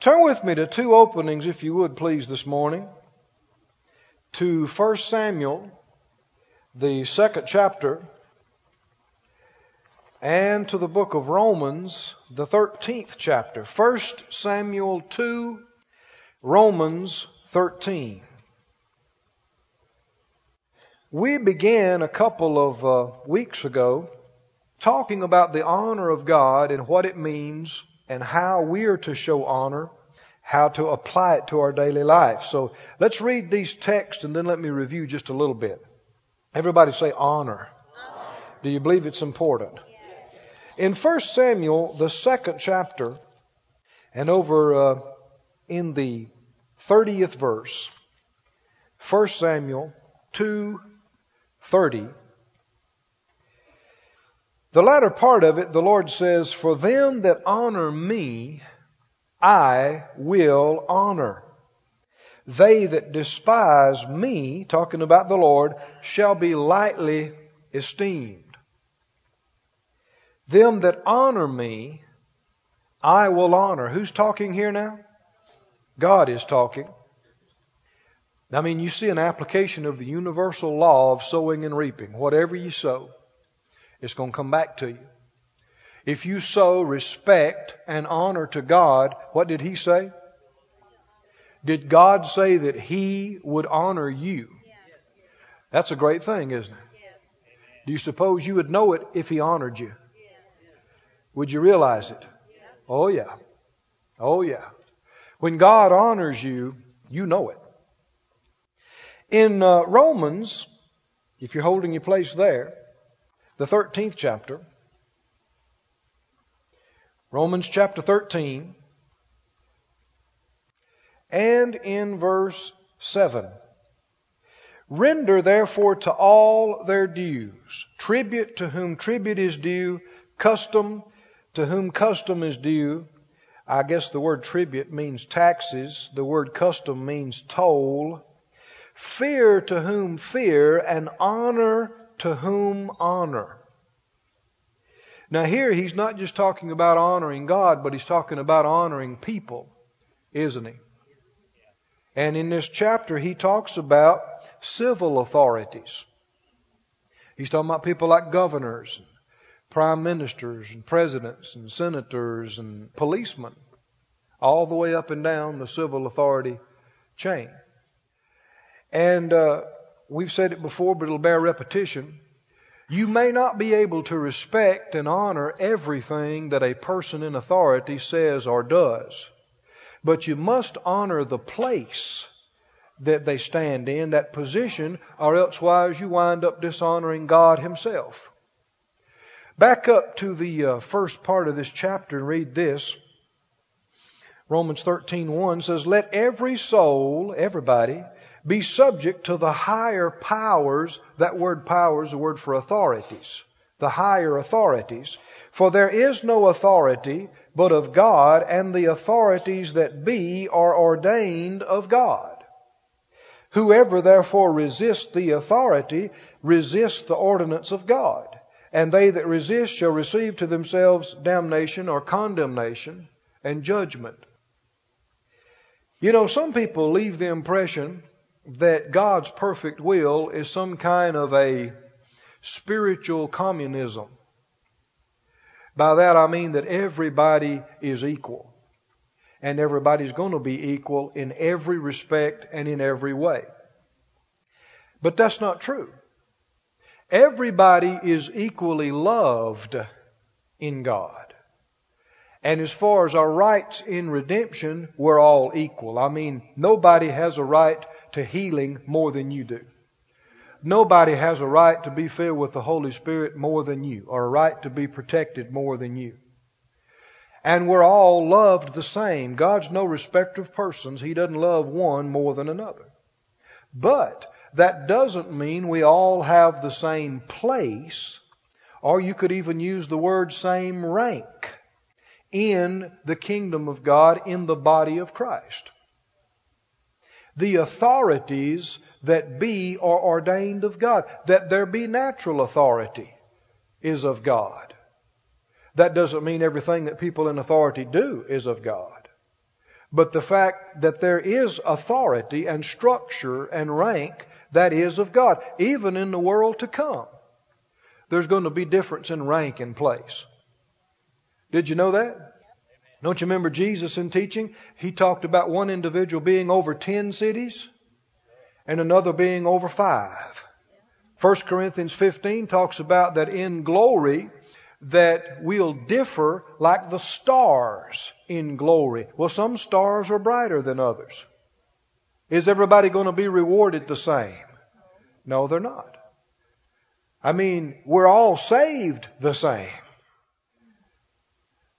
Turn with me to two openings, if you would, please, this morning. To 1 Samuel, the second chapter, and to the book of Romans, the 13th chapter. 1 Samuel 2, Romans 13. We began a couple of uh, weeks ago talking about the honor of God and what it means and how we are to show honor, how to apply it to our daily life. So let's read these texts and then let me review just a little bit. Everybody say honor. Do you believe it's important? In 1 Samuel, the second chapter, and over uh, in the 30th verse, 1 Samuel 2 30. The latter part of it, the Lord says, For them that honor me, I will honor. They that despise me, talking about the Lord, shall be lightly esteemed. Them that honor me, I will honor. Who's talking here now? God is talking. I mean, you see an application of the universal law of sowing and reaping. Whatever you sow, it's going to come back to you. If you sow respect and honor to God, what did He say? Did God say that He would honor you? That's a great thing, isn't it? Do you suppose you would know it if He honored you? Would you realize it? Oh, yeah. Oh, yeah. When God honors you, you know it. In uh, Romans, if you're holding your place there, the 13th chapter, Romans chapter 13, and in verse 7. Render therefore to all their dues, tribute to whom tribute is due, custom to whom custom is due. I guess the word tribute means taxes, the word custom means toll fear to whom fear, and honor to whom honor. Now, here he's not just talking about honoring God, but he's talking about honoring people, isn't he? And in this chapter, he talks about civil authorities. He's talking about people like governors, prime ministers, and presidents, and senators, and policemen, all the way up and down the civil authority chain. And uh, we've said it before, but it'll bear repetition. You may not be able to respect and honor everything that a person in authority says or does, but you must honor the place that they stand in, that position, or elsewise you wind up dishonoring God Himself. Back up to the uh, first part of this chapter and read this. Romans 13:1 says, "Let every soul, everybody, be subject to the higher powers. That word power is a word for authorities. The higher authorities. For there is no authority but of God, and the authorities that be are ordained of God. Whoever therefore resists the authority resists the ordinance of God. And they that resist shall receive to themselves damnation or condemnation and judgment. You know, some people leave the impression that God's perfect will is some kind of a spiritual communism. By that I mean that everybody is equal. And everybody's going to be equal in every respect and in every way. But that's not true. Everybody is equally loved in God. And as far as our rights in redemption, we're all equal. I mean, nobody has a right to healing more than you do. Nobody has a right to be filled with the Holy Spirit more than you, or a right to be protected more than you. And we're all loved the same. God's no respecter of persons. He doesn't love one more than another. But that doesn't mean we all have the same place, or you could even use the word same rank in the kingdom of God, in the body of Christ the authorities that be are ordained of God. That there be natural authority is of God. That doesn't mean everything that people in authority do is of God. but the fact that there is authority and structure and rank that is of God, even in the world to come. There's going to be difference in rank and place. Did you know that? Don't you remember Jesus in teaching? He talked about one individual being over 10 cities and another being over five. 1 Corinthians 15 talks about that in glory that we'll differ like the stars in glory. Well, some stars are brighter than others. Is everybody going to be rewarded the same? No, they're not. I mean, we're all saved the same.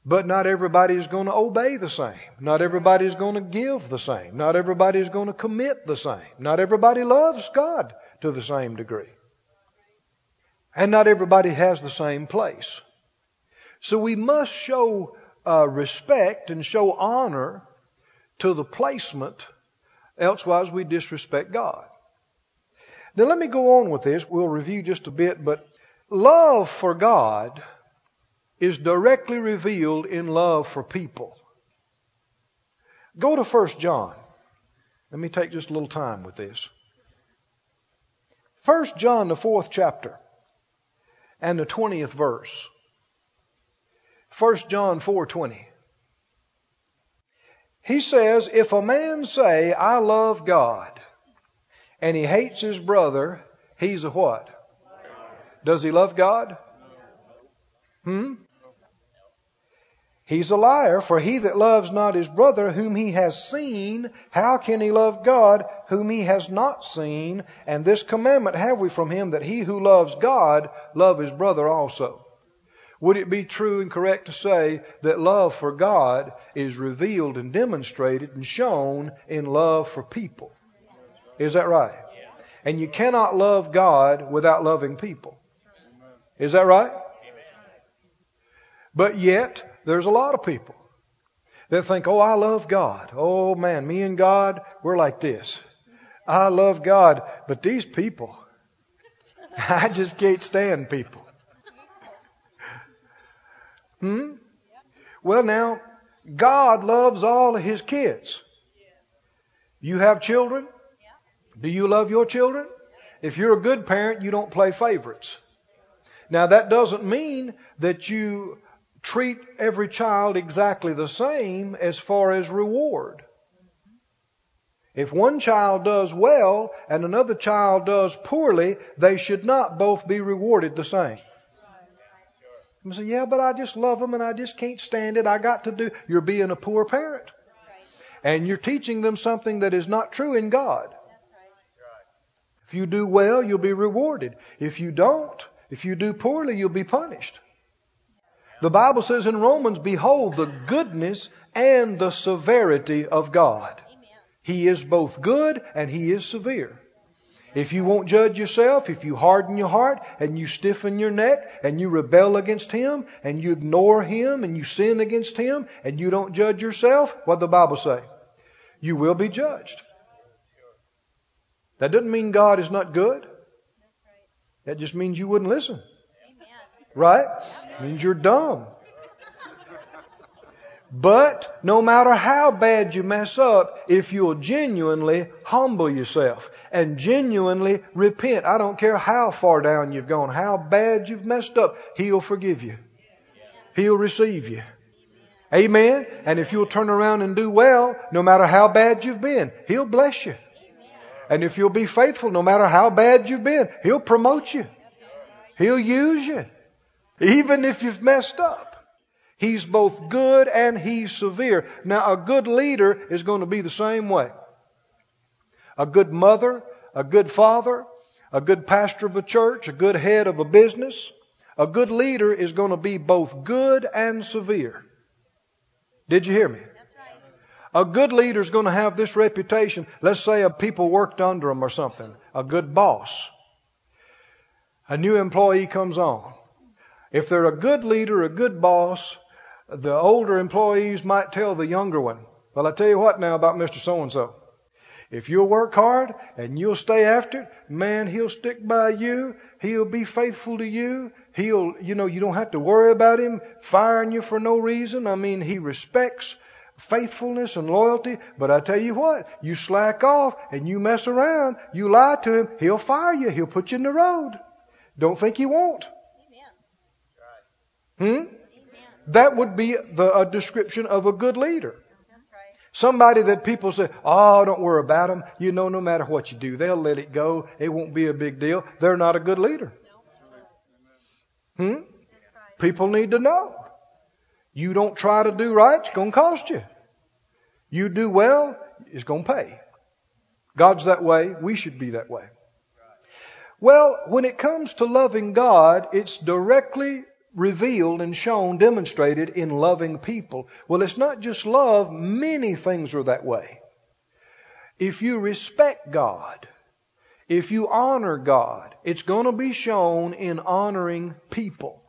But not everybody is going to obey the same. Not everybody is going to give the same. Not everybody is going to commit the same. Not everybody loves God to the same degree. And not everybody has the same place. So we must show uh, respect and show honor to the placement, elsewise we disrespect God. Now let me go on with this. We'll review just a bit, but love for God is directly revealed in love for people. Go to 1 John. Let me take just a little time with this. 1 John, the fourth chapter, and the 20th verse. 1 John 4:20. He says, "If a man say, I love God, and he hates his brother, he's a what? Does he love God? Hmm? He's a liar, for he that loves not his brother whom he has seen, how can he love God whom he has not seen? And this commandment have we from him that he who loves God love his brother also. Would it be true and correct to say that love for God is revealed and demonstrated and shown in love for people? Is that right? And you cannot love God without loving people. Is that right? But yet, there's a lot of people that think, oh, I love God. Oh, man, me and God, we're like this. I love God, but these people, I just can't stand people. Hmm? Well, now, God loves all of His kids. You have children? Do you love your children? If you're a good parent, you don't play favorites. Now, that doesn't mean that you treat every child exactly the same as far as reward. If one child does well and another child does poorly, they should not both be rewarded the same. You say, yeah, but I just love them and I just can't stand it. I got to do. You're being a poor parent. And you're teaching them something that is not true in God. If you do well, you'll be rewarded. If you don't, if you do poorly, you'll be punished. The Bible says in Romans, Behold the goodness and the severity of God. He is both good and He is severe. If you won't judge yourself, if you harden your heart and you stiffen your neck and you rebel against Him and you ignore Him and you sin against Him and you don't judge yourself, what the Bible say? You will be judged. That doesn't mean God is not good. That just means you wouldn't listen. Right? Means you're dumb. But no matter how bad you mess up, if you'll genuinely humble yourself and genuinely repent, I don't care how far down you've gone, how bad you've messed up, He'll forgive you. He'll receive you. Amen. And if you'll turn around and do well, no matter how bad you've been, He'll bless you. And if you'll be faithful, no matter how bad you've been, He'll promote you. He'll use you. Even if you've messed up. He's both good and he's severe. Now, a good leader is going to be the same way. A good mother, a good father, a good pastor of a church, a good head of a business, a good leader is going to be both good and severe. Did you hear me? A good leader is going to have this reputation. Let's say a people worked under him or something. A good boss. A new employee comes on. If they're a good leader, a good boss, the older employees might tell the younger one, well, I tell you what now about Mr. So and so. If you'll work hard and you'll stay after it, man, he'll stick by you. He'll be faithful to you. He'll, you know, you don't have to worry about him firing you for no reason. I mean, he respects faithfulness and loyalty. But I tell you what, you slack off and you mess around, you lie to him, he'll fire you, he'll put you in the road. Don't think he won't. Hmm? That would be the, a description of a good leader. Somebody that people say, oh, don't worry about them. You know, no matter what you do, they'll let it go. It won't be a big deal. They're not a good leader. Hmm? People need to know. You don't try to do right, it's going to cost you. You do well, it's going to pay. God's that way. We should be that way. Well, when it comes to loving God, it's directly revealed and shown, demonstrated in loving people. Well, it's not just love, many things are that way. If you respect God, if you honor God, it's going to be shown in honoring people,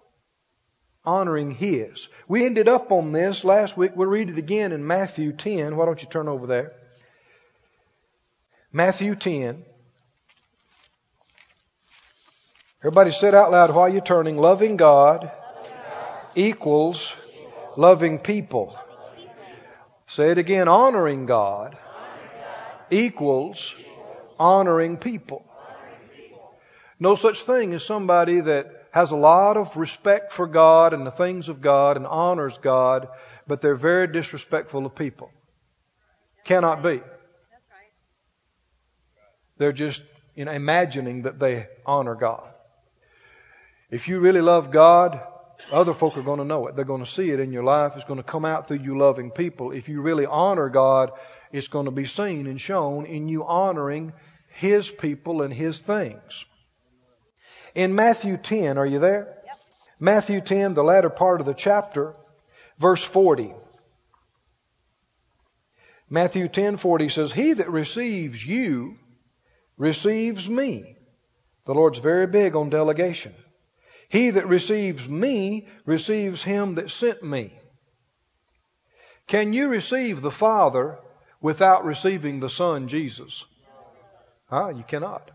honoring His. We ended up on this last week. We'll read it again in Matthew 10. Why don't you turn over there? Matthew 10. Everybody said out loud while you're turning, loving God equals loving people. Say it again, honoring God equals honoring people. No such thing as somebody that has a lot of respect for God and the things of God and honors God, but they're very disrespectful of people. Cannot be. They're just imagining that they honor God. If you really love God, other folk are going to know it. They're going to see it in your life. It's going to come out through you loving people. If you really honor God, it's going to be seen and shown in you honoring His people and His things. In Matthew 10, are you there? Yep. Matthew 10, the latter part of the chapter, verse 40. Matthew 10:40 says, "He that receives you receives me." The Lord's very big on delegation. He that receives me receives him that sent me. Can you receive the Father without receiving the Son, Jesus? Huh? You cannot.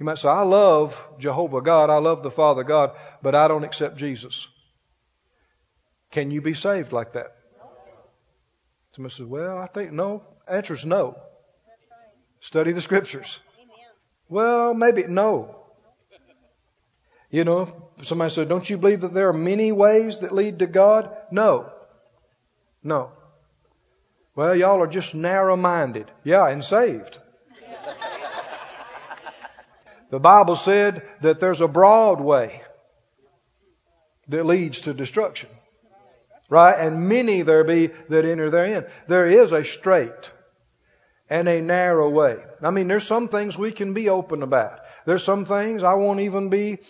You might say, I love Jehovah God, I love the Father God, but I don't accept Jesus. Can you be saved like that? Somebody says, Well, I think no. Answer is no. Study the scriptures. Well, maybe no. You know, somebody said, Don't you believe that there are many ways that lead to God? No. No. Well, y'all are just narrow minded. Yeah, and saved. the Bible said that there's a broad way that leads to destruction. Right? And many there be that enter therein. There is a straight and a narrow way. I mean, there's some things we can be open about. There's some things I won't even be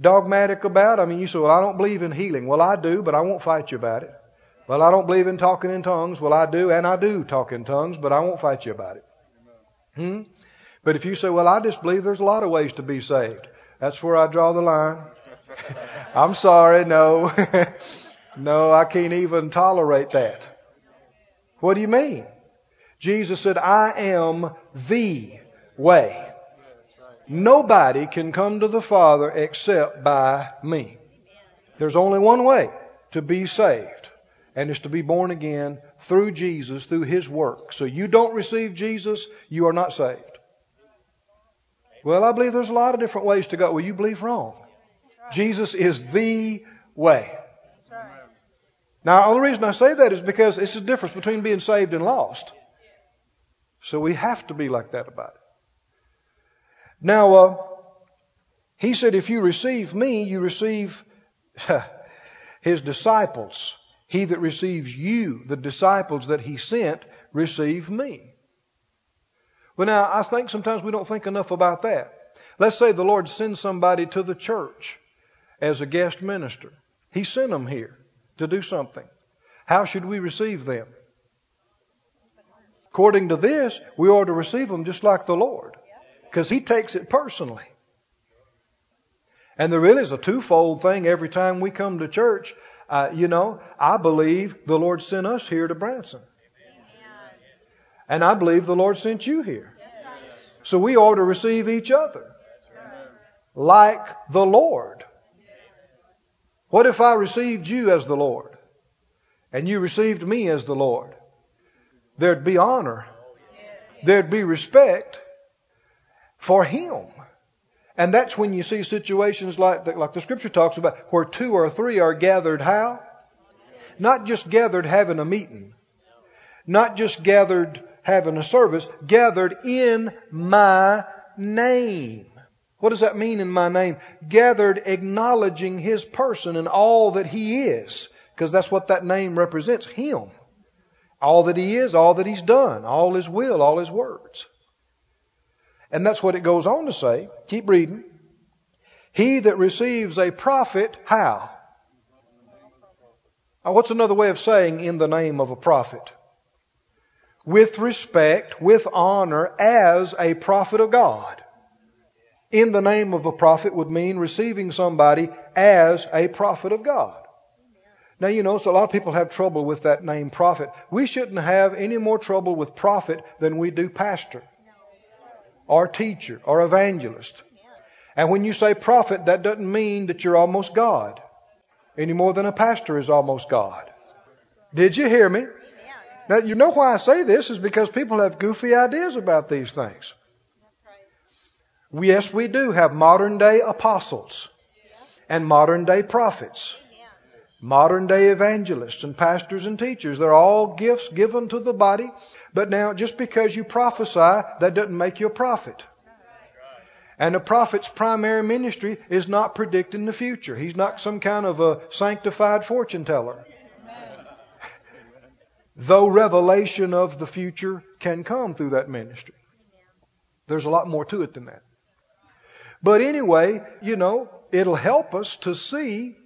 dogmatic about? I mean, you say, well, I don't believe in healing. Well, I do, but I won't fight you about it. Well, I don't believe in talking in tongues. Well, I do, and I do talk in tongues, but I won't fight you about it. Hmm? But if you say, well, I just believe there's a lot of ways to be saved, that's where I draw the line. I'm sorry, no. no, I can't even tolerate that. What do you mean? Jesus said, I am the way. Nobody can come to the Father except by me. There's only one way to be saved, and it's to be born again through Jesus, through His work. So you don't receive Jesus, you are not saved. Well, I believe there's a lot of different ways to go. Well, you believe wrong. Jesus is the way. Now, the only reason I say that is because it's the difference between being saved and lost. So we have to be like that about it. Now, uh, he said, if you receive me, you receive his disciples. He that receives you, the disciples that he sent, receive me. Well, now, I think sometimes we don't think enough about that. Let's say the Lord sends somebody to the church as a guest minister. He sent them here to do something. How should we receive them? According to this, we ought to receive them just like the Lord because he takes it personally. And there really is a twofold thing every time we come to church. Uh, you know, I believe the Lord sent us here to Branson. And I believe the Lord sent you here. So we ought to receive each other like the Lord. What if I received you as the Lord? and you received me as the Lord, there'd be honor, there'd be respect for Him. And that's when you see situations like the, like the scripture talks about, where two or three are gathered how? Not just gathered having a meeting, not just gathered having a service, gathered in my name. What does that mean in my name? Gathered acknowledging His person and all that He is, because that's what that name represents Him. All that He is, all that He's done, all His will, all His words. And that's what it goes on to say. Keep reading. He that receives a prophet, how? Now, what's another way of saying in the name of a prophet? With respect, with honor, as a prophet of God. In the name of a prophet would mean receiving somebody as a prophet of God. Now, you know, so a lot of people have trouble with that name prophet. We shouldn't have any more trouble with prophet than we do pastor or teacher or evangelist. And when you say prophet, that doesn't mean that you're almost God any more than a pastor is almost God. Did you hear me? Now, you know why I say this is because people have goofy ideas about these things. Yes, we do have modern day apostles and modern day prophets, modern day evangelists and pastors and teachers. They're all gifts given to the body but now, just because you prophesy, that doesn't make you a prophet. And a prophet's primary ministry is not predicting the future. He's not some kind of a sanctified fortune teller. Though revelation of the future can come through that ministry. There's a lot more to it than that. But anyway, you know, it'll help us to see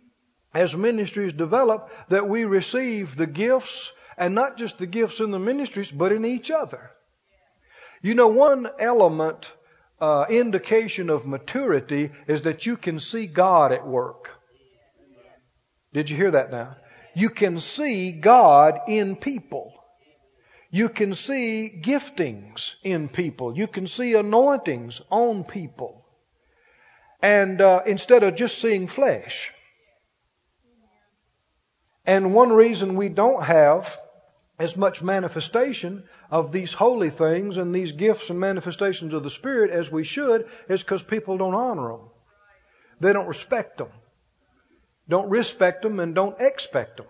as ministries develop that we receive the gifts and not just the gifts in the ministries, but in each other. You know, one element, uh, indication of maturity is that you can see God at work. Did you hear that now? You can see God in people. You can see giftings in people. You can see anointings on people. And uh, instead of just seeing flesh. And one reason we don't have as much manifestation of these holy things and these gifts and manifestations of the Spirit as we should is because people don't honor them. They don't respect them. Don't respect them and don't expect them.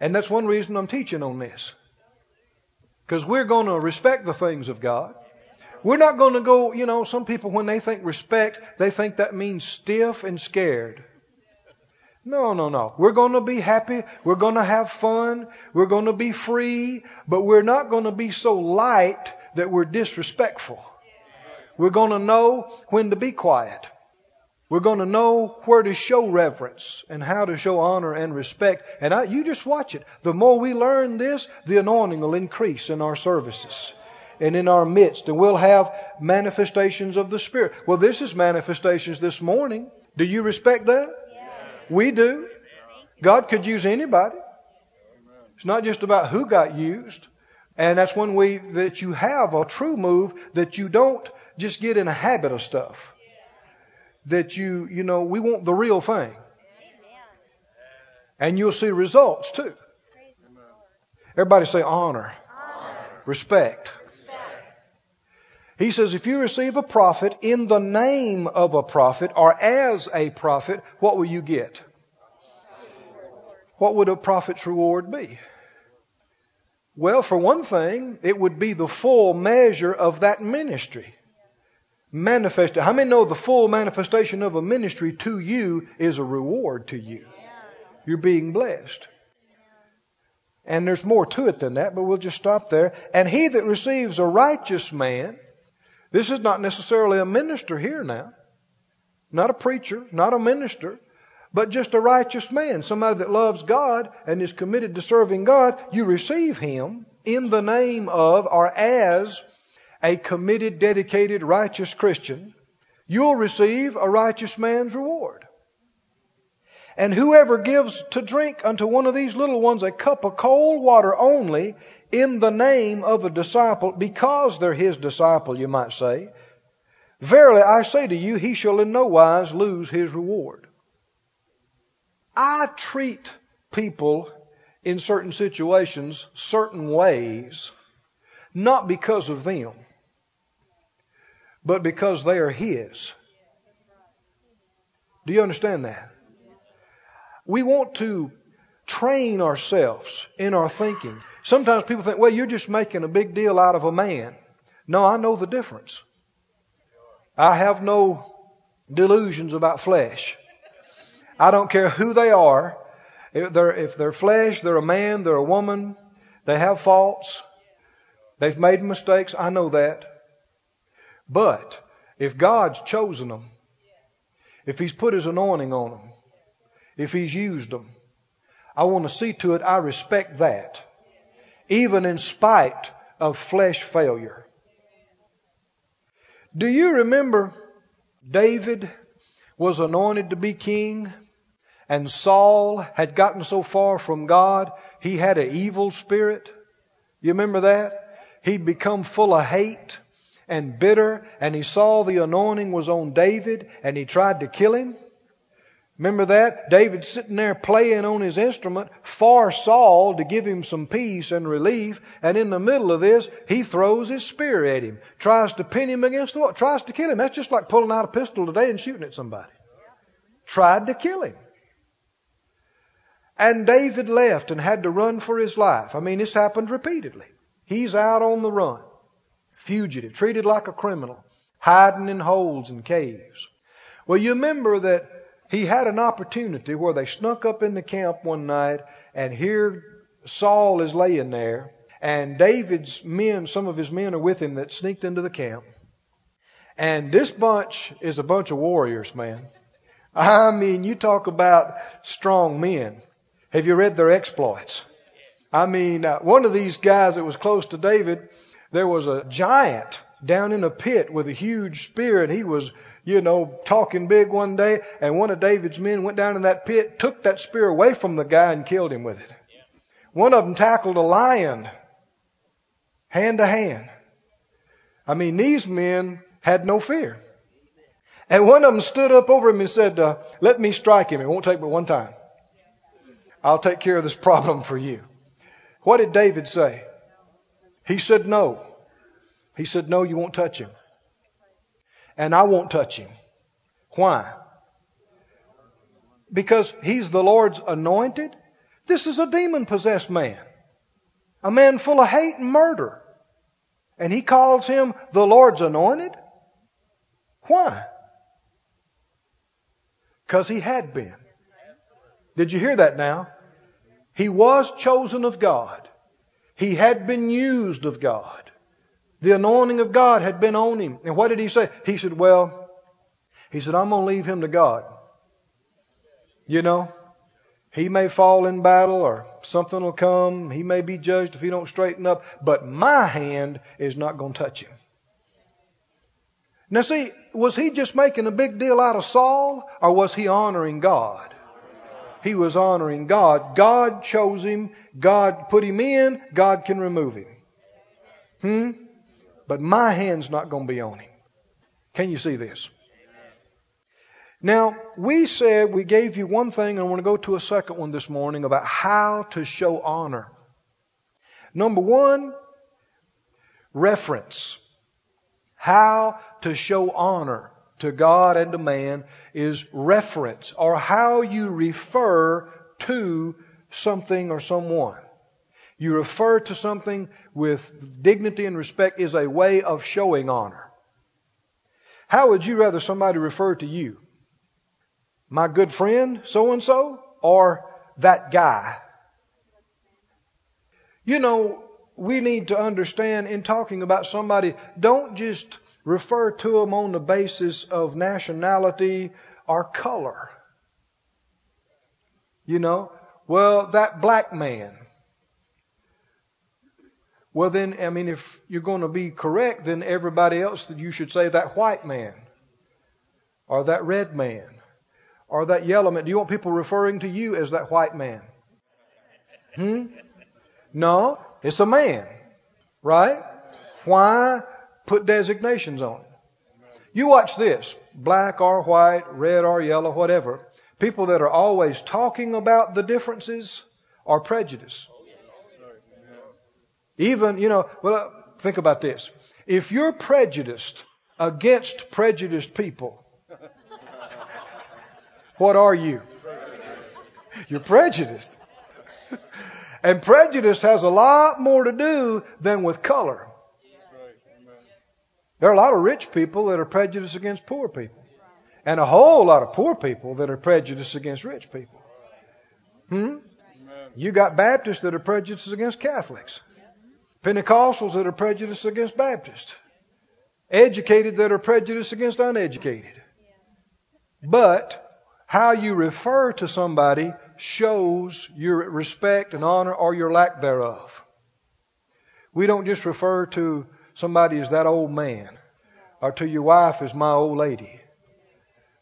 And that's one reason I'm teaching on this. Because we're going to respect the things of God. We're not going to go, you know, some people when they think respect, they think that means stiff and scared. No, no, no. We're going to be happy. We're going to have fun. We're going to be free. But we're not going to be so light that we're disrespectful. We're going to know when to be quiet. We're going to know where to show reverence and how to show honor and respect. And I, you just watch it. The more we learn this, the anointing will increase in our services and in our midst. And we'll have manifestations of the Spirit. Well, this is manifestations this morning. Do you respect that? We do. God could use anybody. It's not just about who got used. And that's when we, that you have a true move that you don't just get in a habit of stuff. That you, you know, we want the real thing. And you'll see results too. Everybody say honor, honor. Respect. He says, if you receive a prophet in the name of a prophet or as a prophet, what will you get? What would a prophet's reward be? Well, for one thing, it would be the full measure of that ministry. Manifested. How many know the full manifestation of a ministry to you is a reward to you? You're being blessed. And there's more to it than that, but we'll just stop there. And he that receives a righteous man, this is not necessarily a minister here now. Not a preacher, not a minister, but just a righteous man, somebody that loves God and is committed to serving God. You receive him in the name of or as a committed, dedicated, righteous Christian. You'll receive a righteous man's reward. And whoever gives to drink unto one of these little ones a cup of cold water only in the name of a disciple, because they're his disciple, you might say, verily I say to you, he shall in no wise lose his reward. I treat people in certain situations, certain ways, not because of them, but because they are His. Do you understand that? We want to train ourselves in our thinking. Sometimes people think, well, you're just making a big deal out of a man. No, I know the difference. I have no delusions about flesh. I don't care who they are. If they're, if they're flesh, they're a man, they're a woman, they have faults, they've made mistakes. I know that. But if God's chosen them, if He's put His anointing on them, if He's used them, I want to see to it I respect that, even in spite of flesh failure. Do you remember David was anointed to be king? and Saul had gotten so far from God, he had an evil spirit. You remember that? He'd become full of hate and bitter, and he saw the anointing was on David, and he tried to kill him. Remember that? David sitting there playing on his instrument for Saul to give him some peace and relief, and in the middle of this, he throws his spear at him, tries to pin him against the wall, tries to kill him. That's just like pulling out a pistol today and shooting at somebody. Tried to kill him. And David left and had to run for his life. I mean, this happened repeatedly. He's out on the run, fugitive, treated like a criminal, hiding in holes and caves. Well, you remember that he had an opportunity where they snuck up in the camp one night, and here Saul is laying there, and David's men, some of his men are with him that sneaked into the camp. And this bunch is a bunch of warriors, man. I mean, you talk about strong men. Have you read their exploits? I mean, uh, one of these guys that was close to David, there was a giant down in a pit with a huge spear, and he was, you know, talking big one day, and one of David's men went down in that pit, took that spear away from the guy, and killed him with it. One of them tackled a lion hand to hand. I mean, these men had no fear. And one of them stood up over him and said, uh, Let me strike him. It won't take but one time. I'll take care of this problem for you. What did David say? He said, No. He said, No, you won't touch him. And I won't touch him. Why? Because he's the Lord's anointed? This is a demon possessed man. A man full of hate and murder. And he calls him the Lord's anointed? Why? Because he had been. Did you hear that now? He was chosen of God. He had been used of God. The anointing of God had been on him. And what did he say? He said, Well, he said, I'm going to leave him to God. You know, he may fall in battle or something will come. He may be judged if he don't straighten up, but my hand is not going to touch him. Now, see, was he just making a big deal out of Saul or was he honoring God? he was honoring God. God chose him. God put him in. God can remove him. Hmm? But my hand's not going to be on him. Can you see this? Now, we said we gave you one thing, and I want to go to a second one this morning about how to show honor. Number one, reference. How to show honor to God and to man is reference or how you refer to something or someone. You refer to something with dignity and respect is a way of showing honor. How would you rather somebody refer to you? My good friend, so and so, or that guy? You know, we need to understand in talking about somebody, don't just refer to them on the basis of nationality or color. You know, well, that black man. Well, then, I mean, if you're going to be correct, then everybody else that you should say that white man or that red man or that yellow man. Do you want people referring to you as that white man? Hmm? No, it's a man, right? Why put designations on it. You watch this black or white, red or yellow, whatever. People that are always talking about the differences are prejudice. Even, you know, well, think about this. If you're prejudiced against prejudiced people, what are you? You're prejudiced. And prejudice has a lot more to do than with color. There are a lot of rich people that are prejudiced against poor people. And a whole lot of poor people that are prejudiced against rich people. Hmm? You got Baptists that are prejudiced against Catholics. Pentecostals that are prejudiced against Baptists. Educated that are prejudiced against uneducated. But how you refer to somebody shows your respect and honor or your lack thereof. We don't just refer to somebody as that old man or to your wife as my old lady.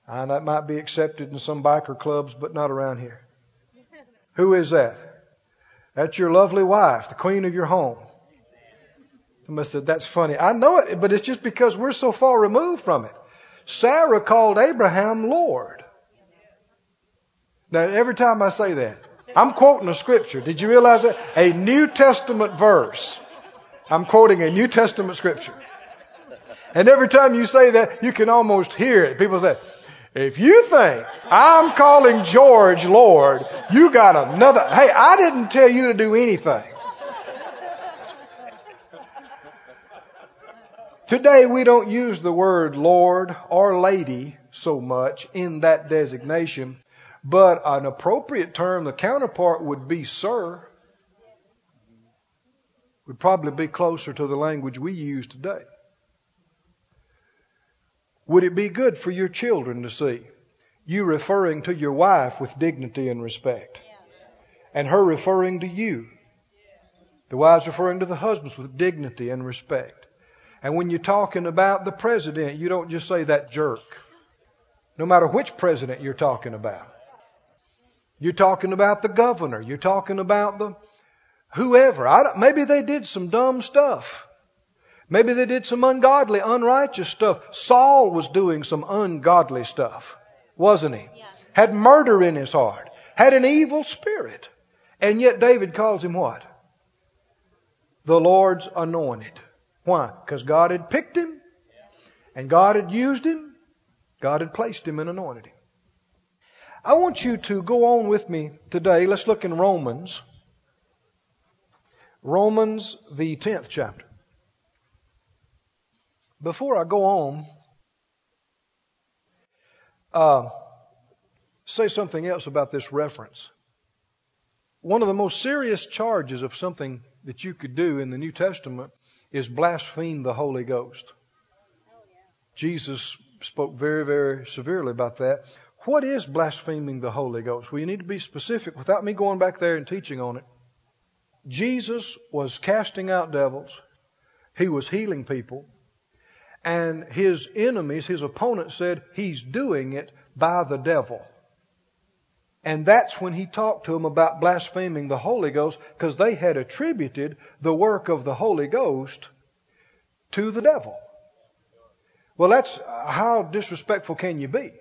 And that might be accepted in some biker clubs, but not around here. Who is that? That's your lovely wife, the queen of your home. Somebody said, That's funny. I know it, but it's just because we're so far removed from it. Sarah called Abraham Lord. Now, every time I say that, I'm quoting a scripture. Did you realize that? A New Testament verse. I'm quoting a New Testament scripture. And every time you say that, you can almost hear it. People say, if you think I'm calling George Lord, you got another. Hey, I didn't tell you to do anything. Today we don't use the word Lord or Lady so much in that designation, but an appropriate term, the counterpart would be Sir. Would probably be closer to the language we use today. Would it be good for your children to see you referring to your wife with dignity and respect? And her referring to you. The wives referring to the husbands with dignity and respect. And when you're talking about the president, you don't just say that jerk. No matter which president you're talking about. You're talking about the governor. You're talking about the whoever. maybe they did some dumb stuff. Maybe they did some ungodly, unrighteous stuff. Saul was doing some ungodly stuff, wasn't he? Yeah. Had murder in his heart, had an evil spirit. And yet David calls him what? The Lord's anointed. Why? Because God had picked him, and God had used him, God had placed him and anointed him. I want you to go on with me today. Let's look in Romans. Romans, the 10th chapter. Before I go on, uh, say something else about this reference. One of the most serious charges of something that you could do in the New Testament is blaspheme the Holy Ghost. Jesus spoke very, very severely about that. What is blaspheming the Holy Ghost? Well, you need to be specific without me going back there and teaching on it. Jesus was casting out devils. He was healing people. And his enemies, his opponents said, he's doing it by the devil. And that's when he talked to them about blaspheming the Holy Ghost because they had attributed the work of the Holy Ghost to the devil. Well, that's how disrespectful can you be?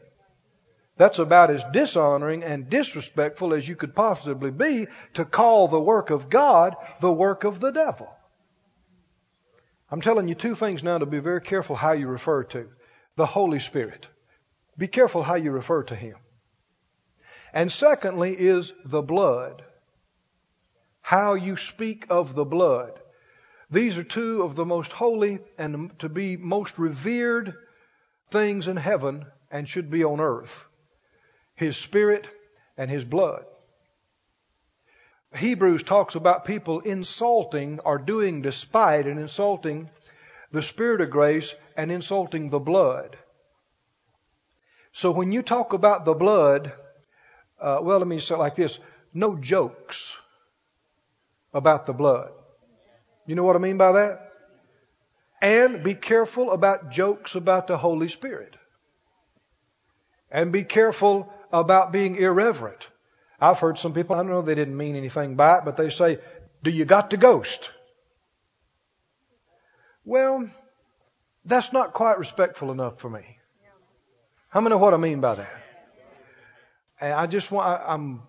That's about as dishonoring and disrespectful as you could possibly be to call the work of God the work of the devil. I'm telling you two things now to be very careful how you refer to. The Holy Spirit. Be careful how you refer to Him. And secondly is the blood. How you speak of the blood. These are two of the most holy and to be most revered things in heaven and should be on earth. His Spirit and His blood. Hebrews talks about people insulting or doing despite and insulting the Spirit of grace and insulting the blood. So when you talk about the blood, uh, well, let me say it like this no jokes about the blood. You know what I mean by that? And be careful about jokes about the Holy Spirit. And be careful about being irreverent. I've heard some people, I don't know they didn't mean anything by it, but they say, Do you got the ghost? Well, that's not quite respectful enough for me. How many know what I mean by that? And I just want, I, am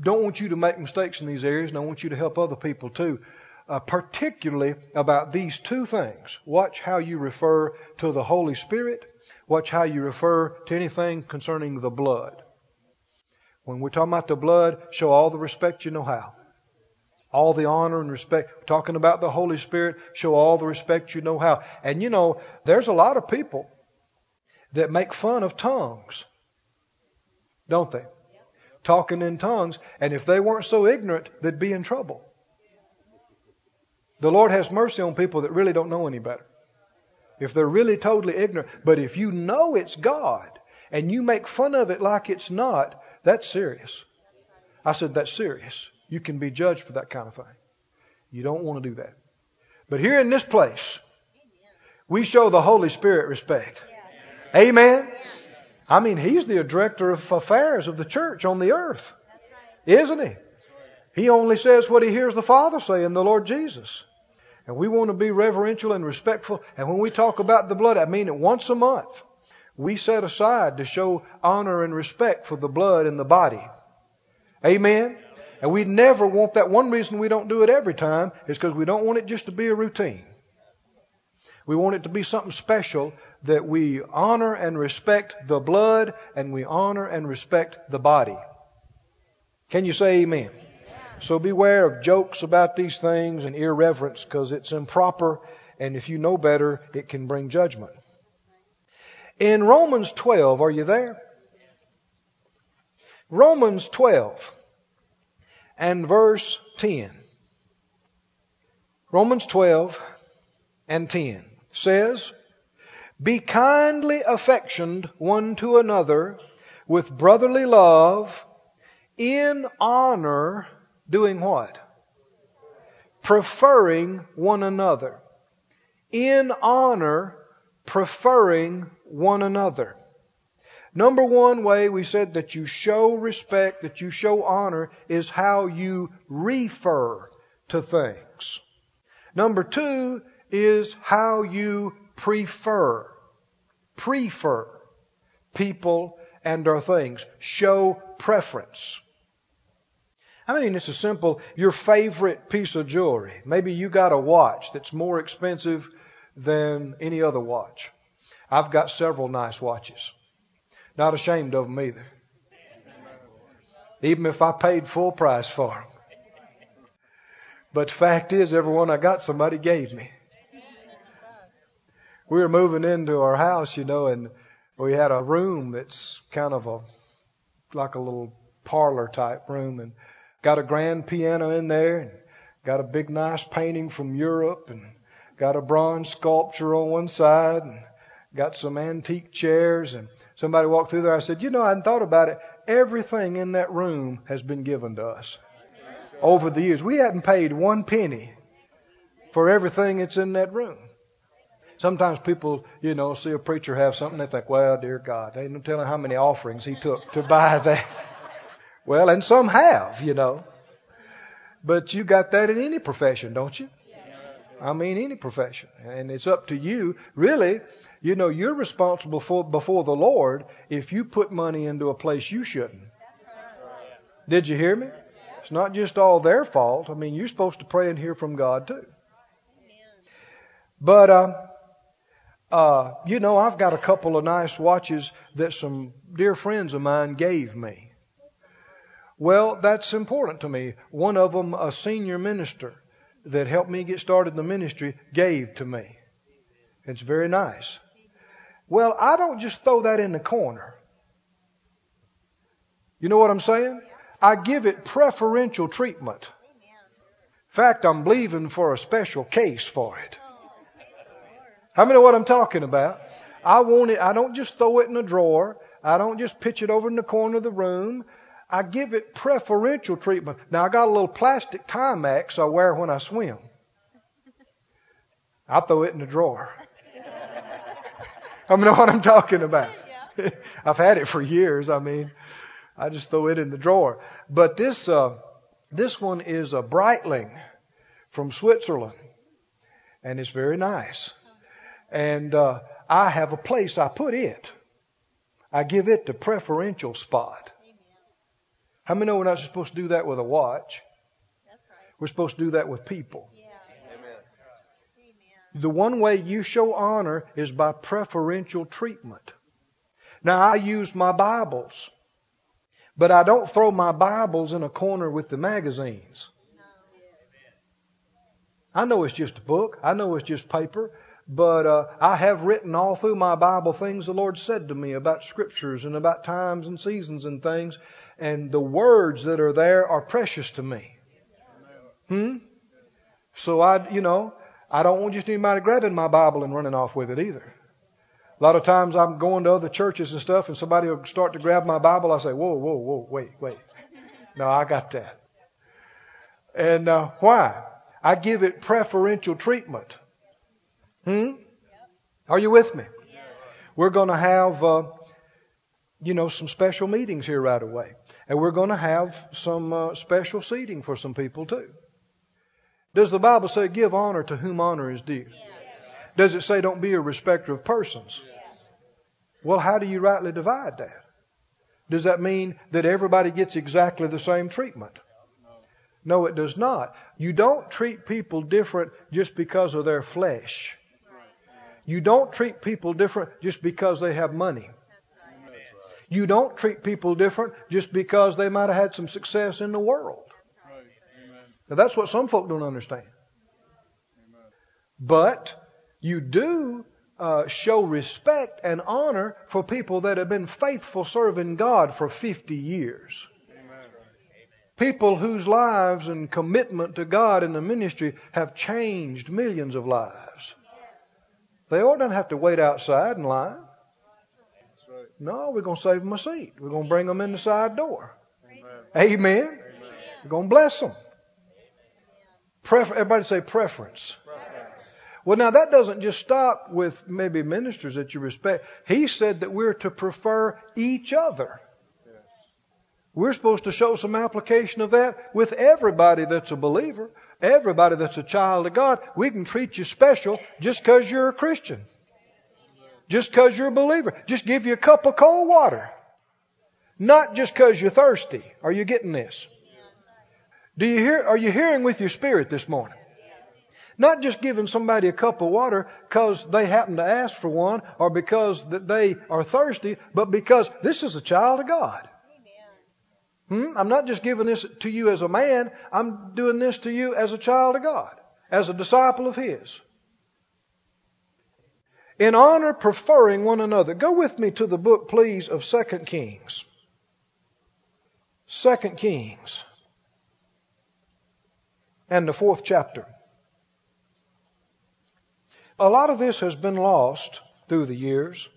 don't want you to make mistakes in these areas, and I want you to help other people too, uh, particularly about these two things. Watch how you refer to the Holy Spirit. Watch how you refer to anything concerning the blood. When we're talking about the blood, show all the respect you know how. All the honor and respect. We're talking about the Holy Spirit, show all the respect you know how. And you know, there's a lot of people that make fun of tongues, don't they? Talking in tongues, and if they weren't so ignorant, they'd be in trouble. The Lord has mercy on people that really don't know any better. If they're really totally ignorant, but if you know it's God and you make fun of it like it's not, that's serious. I said, that's serious. You can be judged for that kind of thing. You don't want to do that. But here in this place, we show the Holy Spirit respect. Amen. I mean, He's the director of affairs of the church on the earth, isn't He? He only says what He hears the Father say in the Lord Jesus. And we want to be reverential and respectful. And when we talk about the blood, I mean it once a month we set aside to show honor and respect for the blood and the body. Amen? And we never want that. One reason we don't do it every time is because we don't want it just to be a routine. We want it to be something special that we honor and respect the blood and we honor and respect the body. Can you say amen? So beware of jokes about these things and irreverence because it's improper and if you know better, it can bring judgment. In Romans 12, are you there? Romans 12 and verse 10. Romans 12 and 10 says, Be kindly affectioned one to another with brotherly love, in honor, doing what? Preferring one another. In honor, preferring one another. Number one way we said that you show respect, that you show honor, is how you refer to things. Number two is how you prefer. Prefer people and our things. Show preference. I mean, it's a simple, your favorite piece of jewelry. Maybe you got a watch that's more expensive than any other watch. I've got several nice watches. Not ashamed of them either. Even if I paid full price for them. But fact is, every one I got, somebody gave me. We were moving into our house, you know, and we had a room that's kind of a like a little parlor type room, and got a grand piano in there, and got a big nice painting from Europe, and got a bronze sculpture on one side, and got some antique chairs, and somebody walked through there. I said, You know, I hadn't thought about it. Everything in that room has been given to us over the years. We hadn't paid one penny for everything that's in that room. Sometimes people, you know, see a preacher have something, they think, well, dear God, they don't tell how many offerings he took to buy that. well, and some have, you know. But you got that in any profession, don't you? I mean, any profession. And it's up to you. Really, you know, you're responsible for before the Lord if you put money into a place you shouldn't. Did you hear me? It's not just all their fault. I mean, you're supposed to pray and hear from God too. But, uh, uh, you know, I've got a couple of nice watches that some dear friends of mine gave me. Well, that's important to me. One of them, a senior minister, that helped me get started in the ministry gave to me. It's very nice. Well, I don't just throw that in the corner. You know what I'm saying? I give it preferential treatment. In fact, I'm believing for a special case for it. How many know what I'm talking about? I want it, I don't just throw it in a drawer. I don't just pitch it over in the corner of the room. I give it preferential treatment. Now I got a little plastic Timex I wear when I swim. I throw it in the drawer. I know what I'm talking about. I've had it for years. I mean, I just throw it in the drawer. But this uh, this one is a Breitling from Switzerland, and it's very nice. And uh, I have a place I put it. I give it the preferential spot. How many know we're not supposed to do that with a watch? That's right. We're supposed to do that with people. Yeah. Amen. Amen. The one way you show honor is by preferential treatment. Now, I use my Bibles, but I don't throw my Bibles in a corner with the magazines. I know it's just a book, I know it's just paper, but uh, I have written all through my Bible things the Lord said to me about scriptures and about times and seasons and things, and the words that are there are precious to me. Hmm? So I, you know, I don't want just anybody grabbing my Bible and running off with it either. A lot of times I'm going to other churches and stuff, and somebody will start to grab my Bible. I say, "Whoa, whoa, whoa, wait, wait. No, I got that." And uh, why? I give it preferential treatment. Hmm? Are you with me? We're going to have, uh, you know, some special meetings here right away, and we're going to have some uh, special seating for some people too. Does the Bible say, "Give honor to whom honor is due"? Does it say, "Don't be a respecter of persons"? Well, how do you rightly divide that? Does that mean that everybody gets exactly the same treatment? No, it does not. You don't treat people different just because of their flesh. You don't treat people different just because they have money. You don't treat people different just because they might have had some success in the world. Now, that's what some folk don't understand. But you do uh, show respect and honor for people that have been faithful serving God for 50 years. People whose lives and commitment to God and the ministry have changed millions of lives. They all don't have to wait outside in line. No, we're going to save them a seat. We're going to bring them in the side door. Amen. We're going to bless them. Prefer- everybody say preference. Well, now that doesn't just stop with maybe ministers that you respect. He said that we're to prefer each other. We're supposed to show some application of that with everybody that's a believer, everybody that's a child of God. We can treat you special just because you're a Christian, just because you're a believer. Just give you a cup of cold water, not just because you're thirsty. Are you getting this? Do you hear? Are you hearing with your spirit this morning? Not just giving somebody a cup of water because they happen to ask for one or because that they are thirsty, but because this is a child of God. Hmm? I'm not just giving this to you as a man, I'm doing this to you as a child of God, as a disciple of His. In honor, preferring one another. Go with me to the book, please, of 2 Kings. 2 Kings. And the fourth chapter. A lot of this has been lost through the years.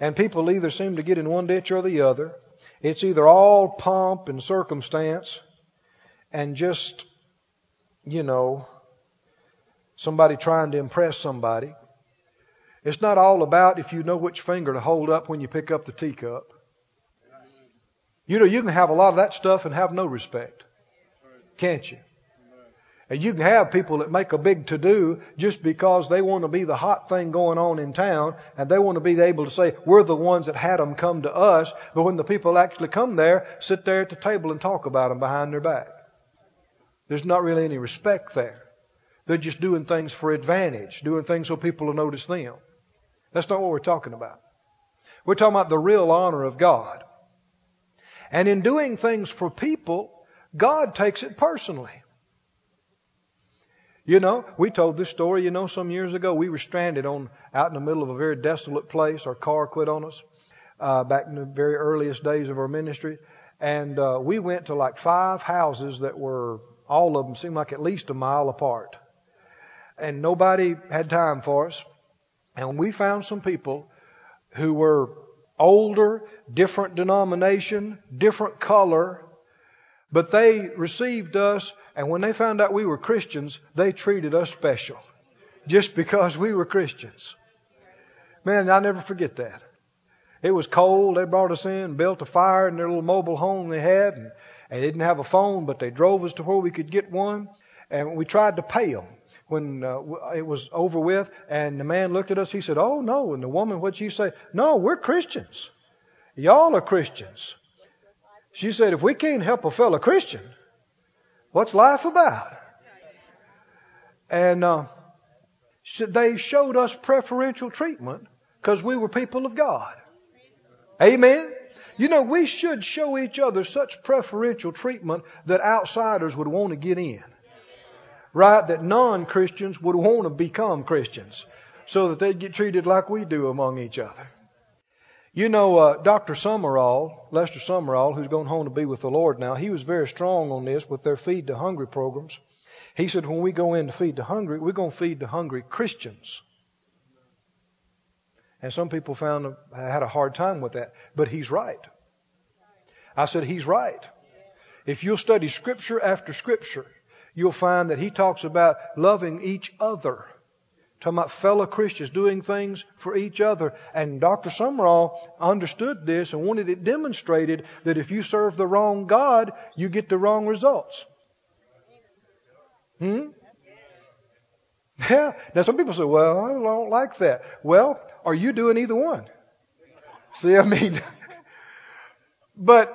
And people either seem to get in one ditch or the other. It's either all pomp and circumstance and just, you know, somebody trying to impress somebody. It's not all about if you know which finger to hold up when you pick up the teacup. You know, you can have a lot of that stuff and have no respect. Can't you? And you can have people that make a big to do just because they want to be the hot thing going on in town and they want to be able to say, we're the ones that had them come to us. But when the people actually come there, sit there at the table and talk about them behind their back. There's not really any respect there. They're just doing things for advantage, doing things so people will notice them. That's not what we're talking about. We're talking about the real honor of God. And in doing things for people, God takes it personally. You know, we told this story, you know, some years ago. We were stranded on out in the middle of a very desolate place. Our car quit on us uh, back in the very earliest days of our ministry. And uh, we went to like five houses that were, all of them seemed like at least a mile apart. And nobody had time for us. And we found some people who were older, different denomination, different color, but they received us, and when they found out we were Christians, they treated us special just because we were Christians. Man, I'll never forget that. It was cold. They brought us in, built a fire in their little mobile home they had, and, they didn't have a phone, but they drove us to where we could get one. And we tried to pay them when uh, it was over with. And the man looked at us. He said, "Oh no." And the woman, what'd she say? No, we're Christians. Y'all are Christians. She said, if we can't help a fellow Christian, what's life about? And uh, they showed us preferential treatment because we were people of God. Amen. You know, we should show each other such preferential treatment that outsiders would want to get in. Right? That non Christians would want to become Christians so that they'd get treated like we do among each other. You know, uh, Dr. Sumrall, Lester Sumrall, who's gone home to be with the Lord now, he was very strong on this with their Feed the Hungry programs. He said, when we go in to feed the hungry, we're going to feed the hungry Christians. And some people found had a hard time with that, but he's right. I said he's right. If you'll study scripture after scripture, you'll find that he talks about loving each other. Talking about fellow Christians doing things for each other. And Dr. Sumrall understood this and wanted it demonstrated that if you serve the wrong God, you get the wrong results. Hmm? Yeah. Now some people say, well, I don't like that. Well, are you doing either one? See, I mean, but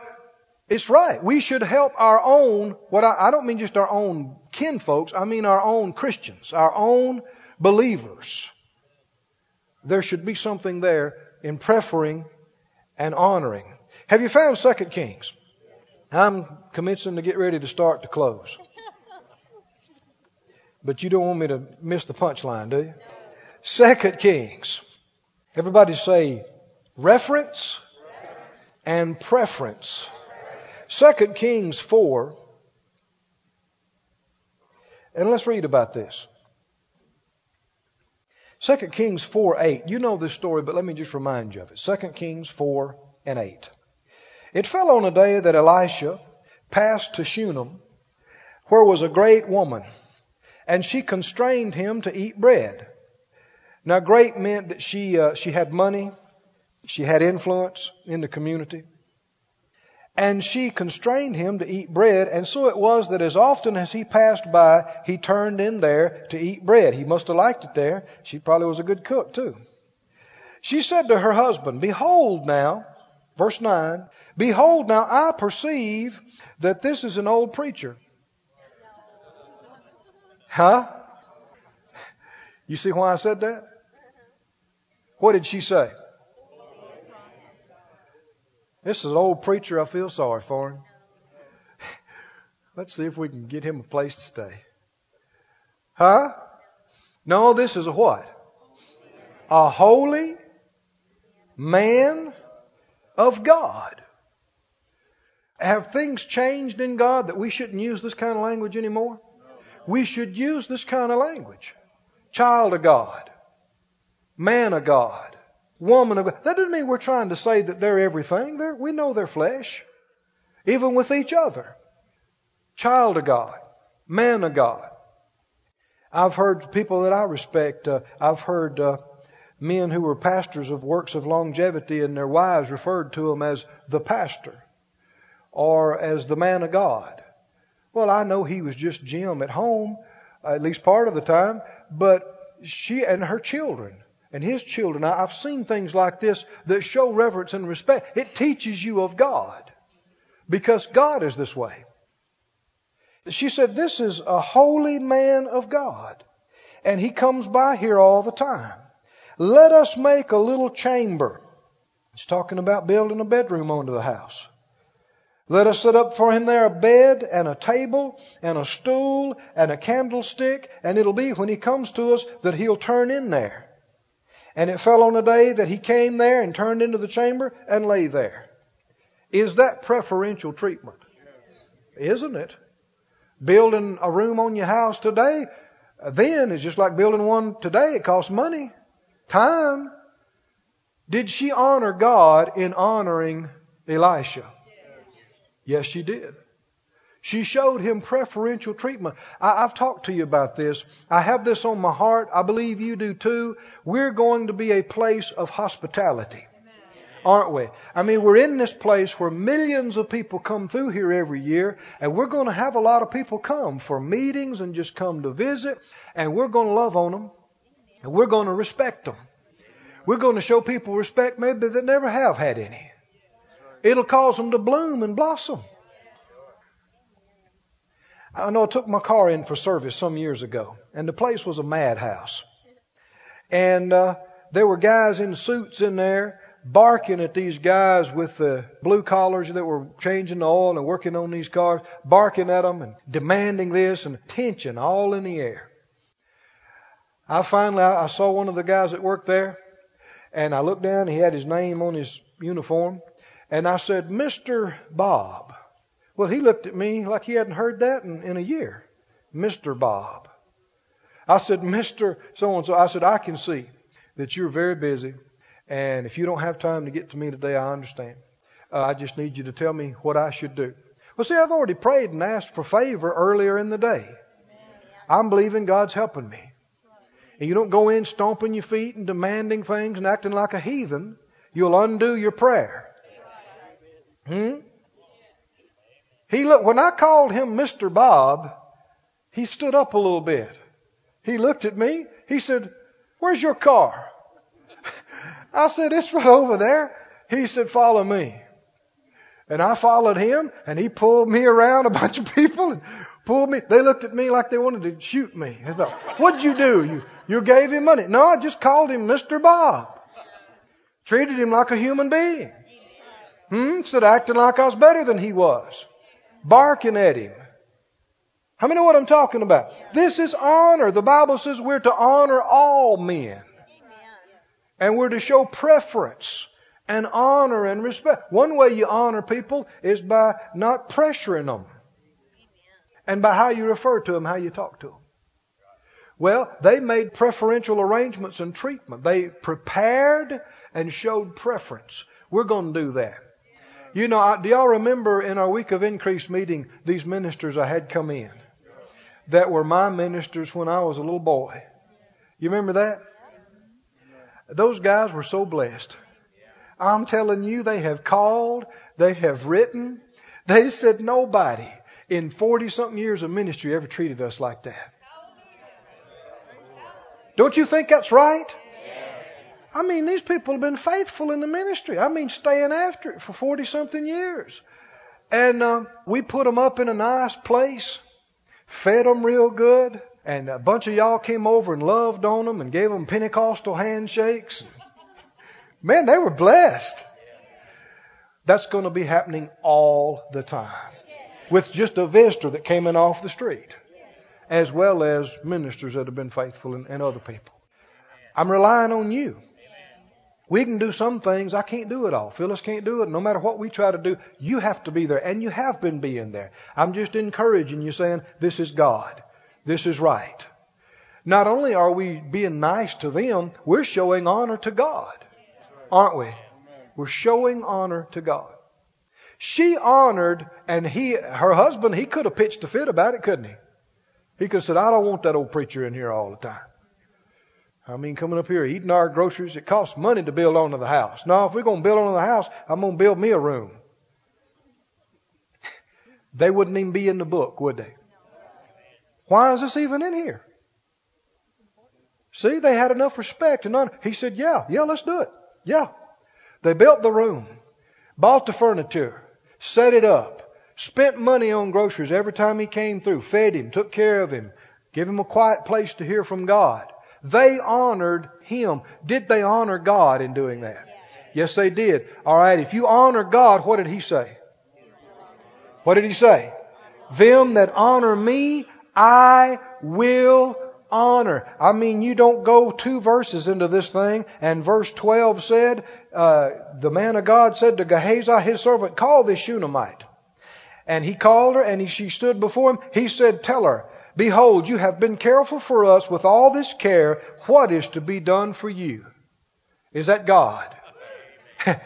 it's right. We should help our own, what I, I don't mean just our own kin folks, I mean our own Christians, our own believers. There should be something there in preferring and honoring. Have you found Second Kings? I'm commencing to get ready to start to close. But you don't want me to miss the punchline, do you? Second Kings. Everybody say reference and preference. Second Kings 4. And let's read about this. Second Kings 4 8. You know this story, but let me just remind you of it. 2 Kings 4 and 8. It fell on a day that Elisha passed to Shunem, where was a great woman and she constrained him to eat bread. Now, great meant that she, uh, she had money, she had influence in the community, and she constrained him to eat bread, and so it was that as often as he passed by, he turned in there to eat bread. He must have liked it there. She probably was a good cook, too. She said to her husband, Behold now, verse 9, Behold now, I perceive that this is an old preacher Huh? You see why I said that? What did she say? This is an old preacher. I feel sorry for him. Let's see if we can get him a place to stay. Huh? No, this is a what? A holy man of God. Have things changed in God that we shouldn't use this kind of language anymore? we should use this kind of language. Child of God, man of God, woman of God. That doesn't mean we're trying to say that they're everything. They're, we know they're flesh, even with each other. Child of God, man of God. I've heard people that I respect, uh, I've heard uh, men who were pastors of works of longevity and their wives referred to them as the pastor or as the man of God. Well, I know he was just Jim at home, at least part of the time, but she and her children and his children, I've seen things like this that show reverence and respect. It teaches you of God because God is this way. She said, This is a holy man of God, and he comes by here all the time. Let us make a little chamber. He's talking about building a bedroom onto the house. Let us set up for him there a bed and a table and a stool and a candlestick, and it'll be when he comes to us that he'll turn in there. And it fell on a day that he came there and turned into the chamber and lay there. Is that preferential treatment? Isn't it? Building a room on your house today, then is just like building one today. It costs money, time. Did she honor God in honoring Elisha? Yes, she did. She showed him preferential treatment. I, have talked to you about this. I have this on my heart. I believe you do too. We're going to be a place of hospitality. Aren't we? I mean, we're in this place where millions of people come through here every year, and we're going to have a lot of people come for meetings and just come to visit, and we're going to love on them, and we're going to respect them. We're going to show people respect maybe that never have had any. It'll cause them to bloom and blossom. I know I took my car in for service some years ago, and the place was a madhouse. And uh, there were guys in suits in there barking at these guys with the blue collars that were changing the oil and working on these cars, barking at them and demanding this and tension all in the air. I finally I saw one of the guys that worked there, and I looked down. He had his name on his uniform, and I said, "Mr. Bob." Well, he looked at me like he hadn't heard that in, in a year. Mr. Bob. I said, Mr. So and so. I said, I can see that you're very busy, and if you don't have time to get to me today, I understand. Uh, I just need you to tell me what I should do. Well, see, I've already prayed and asked for favor earlier in the day. I'm believing God's helping me. And you don't go in stomping your feet and demanding things and acting like a heathen. You'll undo your prayer. Hmm? He looked, when I called him Mr. Bob, he stood up a little bit. He looked at me. He said, Where's your car? I said, It's right over there. He said, Follow me. And I followed him, and he pulled me around a bunch of people and pulled me. They looked at me like they wanted to shoot me. I thought, What'd you do? You, you gave him money. No, I just called him Mr. Bob. Treated him like a human being. Hmm? Of acting like I was better than he was barking at him. How many know what I'm talking about? This is honor. The Bible says we're to honor all men. And we're to show preference and honor and respect. One way you honor people is by not pressuring them. And by how you refer to them, how you talk to them. Well, they made preferential arrangements and treatment. They prepared and showed preference. We're going to do that. You know, do y'all remember in our week of increase meeting these ministers I had come in that were my ministers when I was a little boy? You remember that? Those guys were so blessed. I'm telling you, they have called, they have written. They said nobody in 40 something years of ministry ever treated us like that. Don't you think that's right? I mean, these people have been faithful in the ministry. I mean, staying after it for 40 something years. And uh, we put them up in a nice place, fed them real good, and a bunch of y'all came over and loved on them and gave them Pentecostal handshakes. Man, they were blessed. That's going to be happening all the time with just a visitor that came in off the street, as well as ministers that have been faithful and, and other people. I'm relying on you. We can do some things. I can't do it all. Phyllis can't do it. No matter what we try to do, you have to be there. And you have been being there. I'm just encouraging you saying, this is God. This is right. Not only are we being nice to them, we're showing honor to God. Aren't we? We're showing honor to God. She honored, and he, her husband, he could have pitched a fit about it, couldn't he? He could have said, I don't want that old preacher in here all the time. I mean, coming up here, eating our groceries, it costs money to build onto the house. Now, if we're going to build onto the house, I'm going to build me a room. they wouldn't even be in the book, would they? Why is this even in here? See, they had enough respect and honor. He said, Yeah, yeah, let's do it. Yeah. They built the room, bought the furniture, set it up, spent money on groceries every time he came through, fed him, took care of him, give him a quiet place to hear from God. They honored him. Did they honor God in doing that? Yes, they did. All right, if you honor God, what did he say? What did he say? Them that honor me, I will honor. I mean, you don't go two verses into this thing, and verse 12 said, uh, the man of God said to Gehazi, his servant, call this Shunammite. And he called her, and he, she stood before him. He said, tell her, Behold, you have been careful for us with all this care. What is to be done for you? Is that God?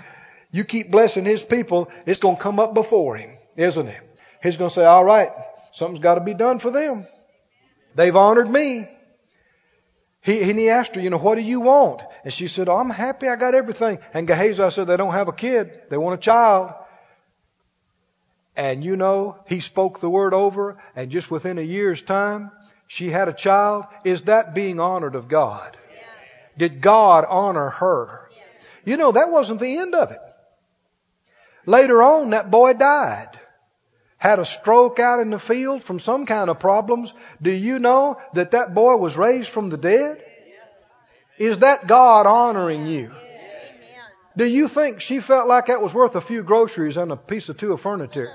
you keep blessing His people, it's going to come up before Him, isn't it? He's going to say, all right, something's got to be done for them. They've honored me. He, and he asked her, you know, what do you want? And she said, oh, I'm happy I got everything. And Gehazi said, they don't have a kid. They want a child. And you know, he spoke the word over, and just within a year's time, she had a child. Is that being honored of God? Yes. Did God honor her? Yes. You know, that wasn't the end of it. Later on, that boy died. Had a stroke out in the field from some kind of problems. Do you know that that boy was raised from the dead? Is that God honoring you? Do you think she felt like that was worth a few groceries and a piece or two of furniture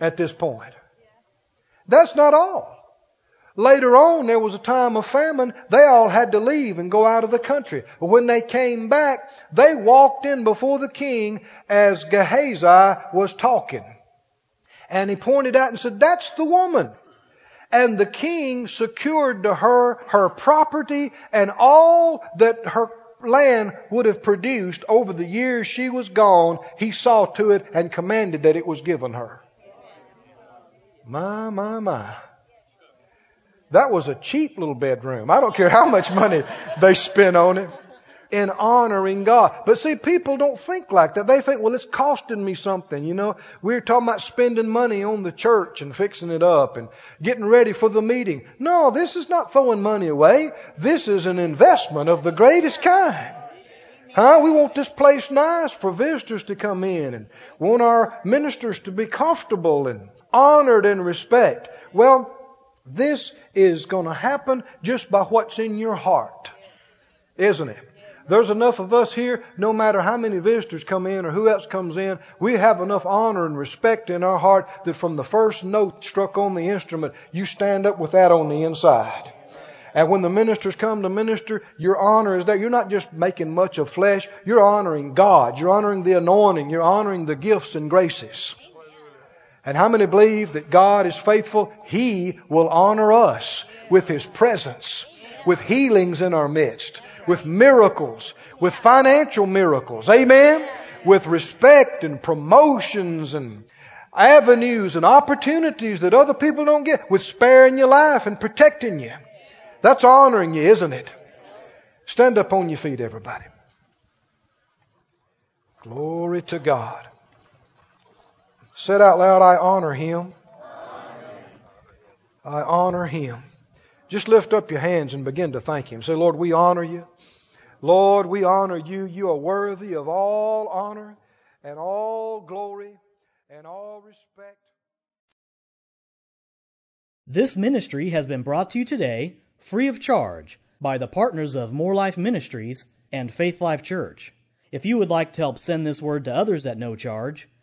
at this point? That's not all. Later on, there was a time of famine. They all had to leave and go out of the country. But when they came back, they walked in before the king as Gehazi was talking. And he pointed out and said, That's the woman. And the king secured to her her property and all that her land would have produced over the years she was gone. He saw to it and commanded that it was given her. My, my, my. That was a cheap little bedroom. I don't care how much money they spent on it in honoring God. But see, people don't think like that. They think, well, it's costing me something. You know, we're talking about spending money on the church and fixing it up and getting ready for the meeting. No, this is not throwing money away. This is an investment of the greatest kind. Huh? We want this place nice for visitors to come in and want our ministers to be comfortable and honored and respect. Well, this is going to happen just by what's in your heart, isn't it? There's enough of us here, no matter how many visitors come in or who else comes in, we have enough honor and respect in our heart that from the first note struck on the instrument, you stand up with that on the inside. And when the ministers come to minister, your honor is there. You're not just making much of flesh, you're honoring God. You're honoring the anointing. You're honoring the gifts and graces. And how many believe that God is faithful? He will honor us with His presence, with healings in our midst, with miracles, with financial miracles. Amen? With respect and promotions and avenues and opportunities that other people don't get, with sparing your life and protecting you. That's honoring you, isn't it? Stand up on your feet, everybody. Glory to God. Said out loud, I honor him. I honor him. Just lift up your hands and begin to thank him. Say, Lord, we honor you. Lord, we honor you. You are worthy of all honor and all glory and all respect. This ministry has been brought to you today free of charge by the partners of Moore Life Ministries and Faith Life Church. If you would like to help send this word to others at no charge,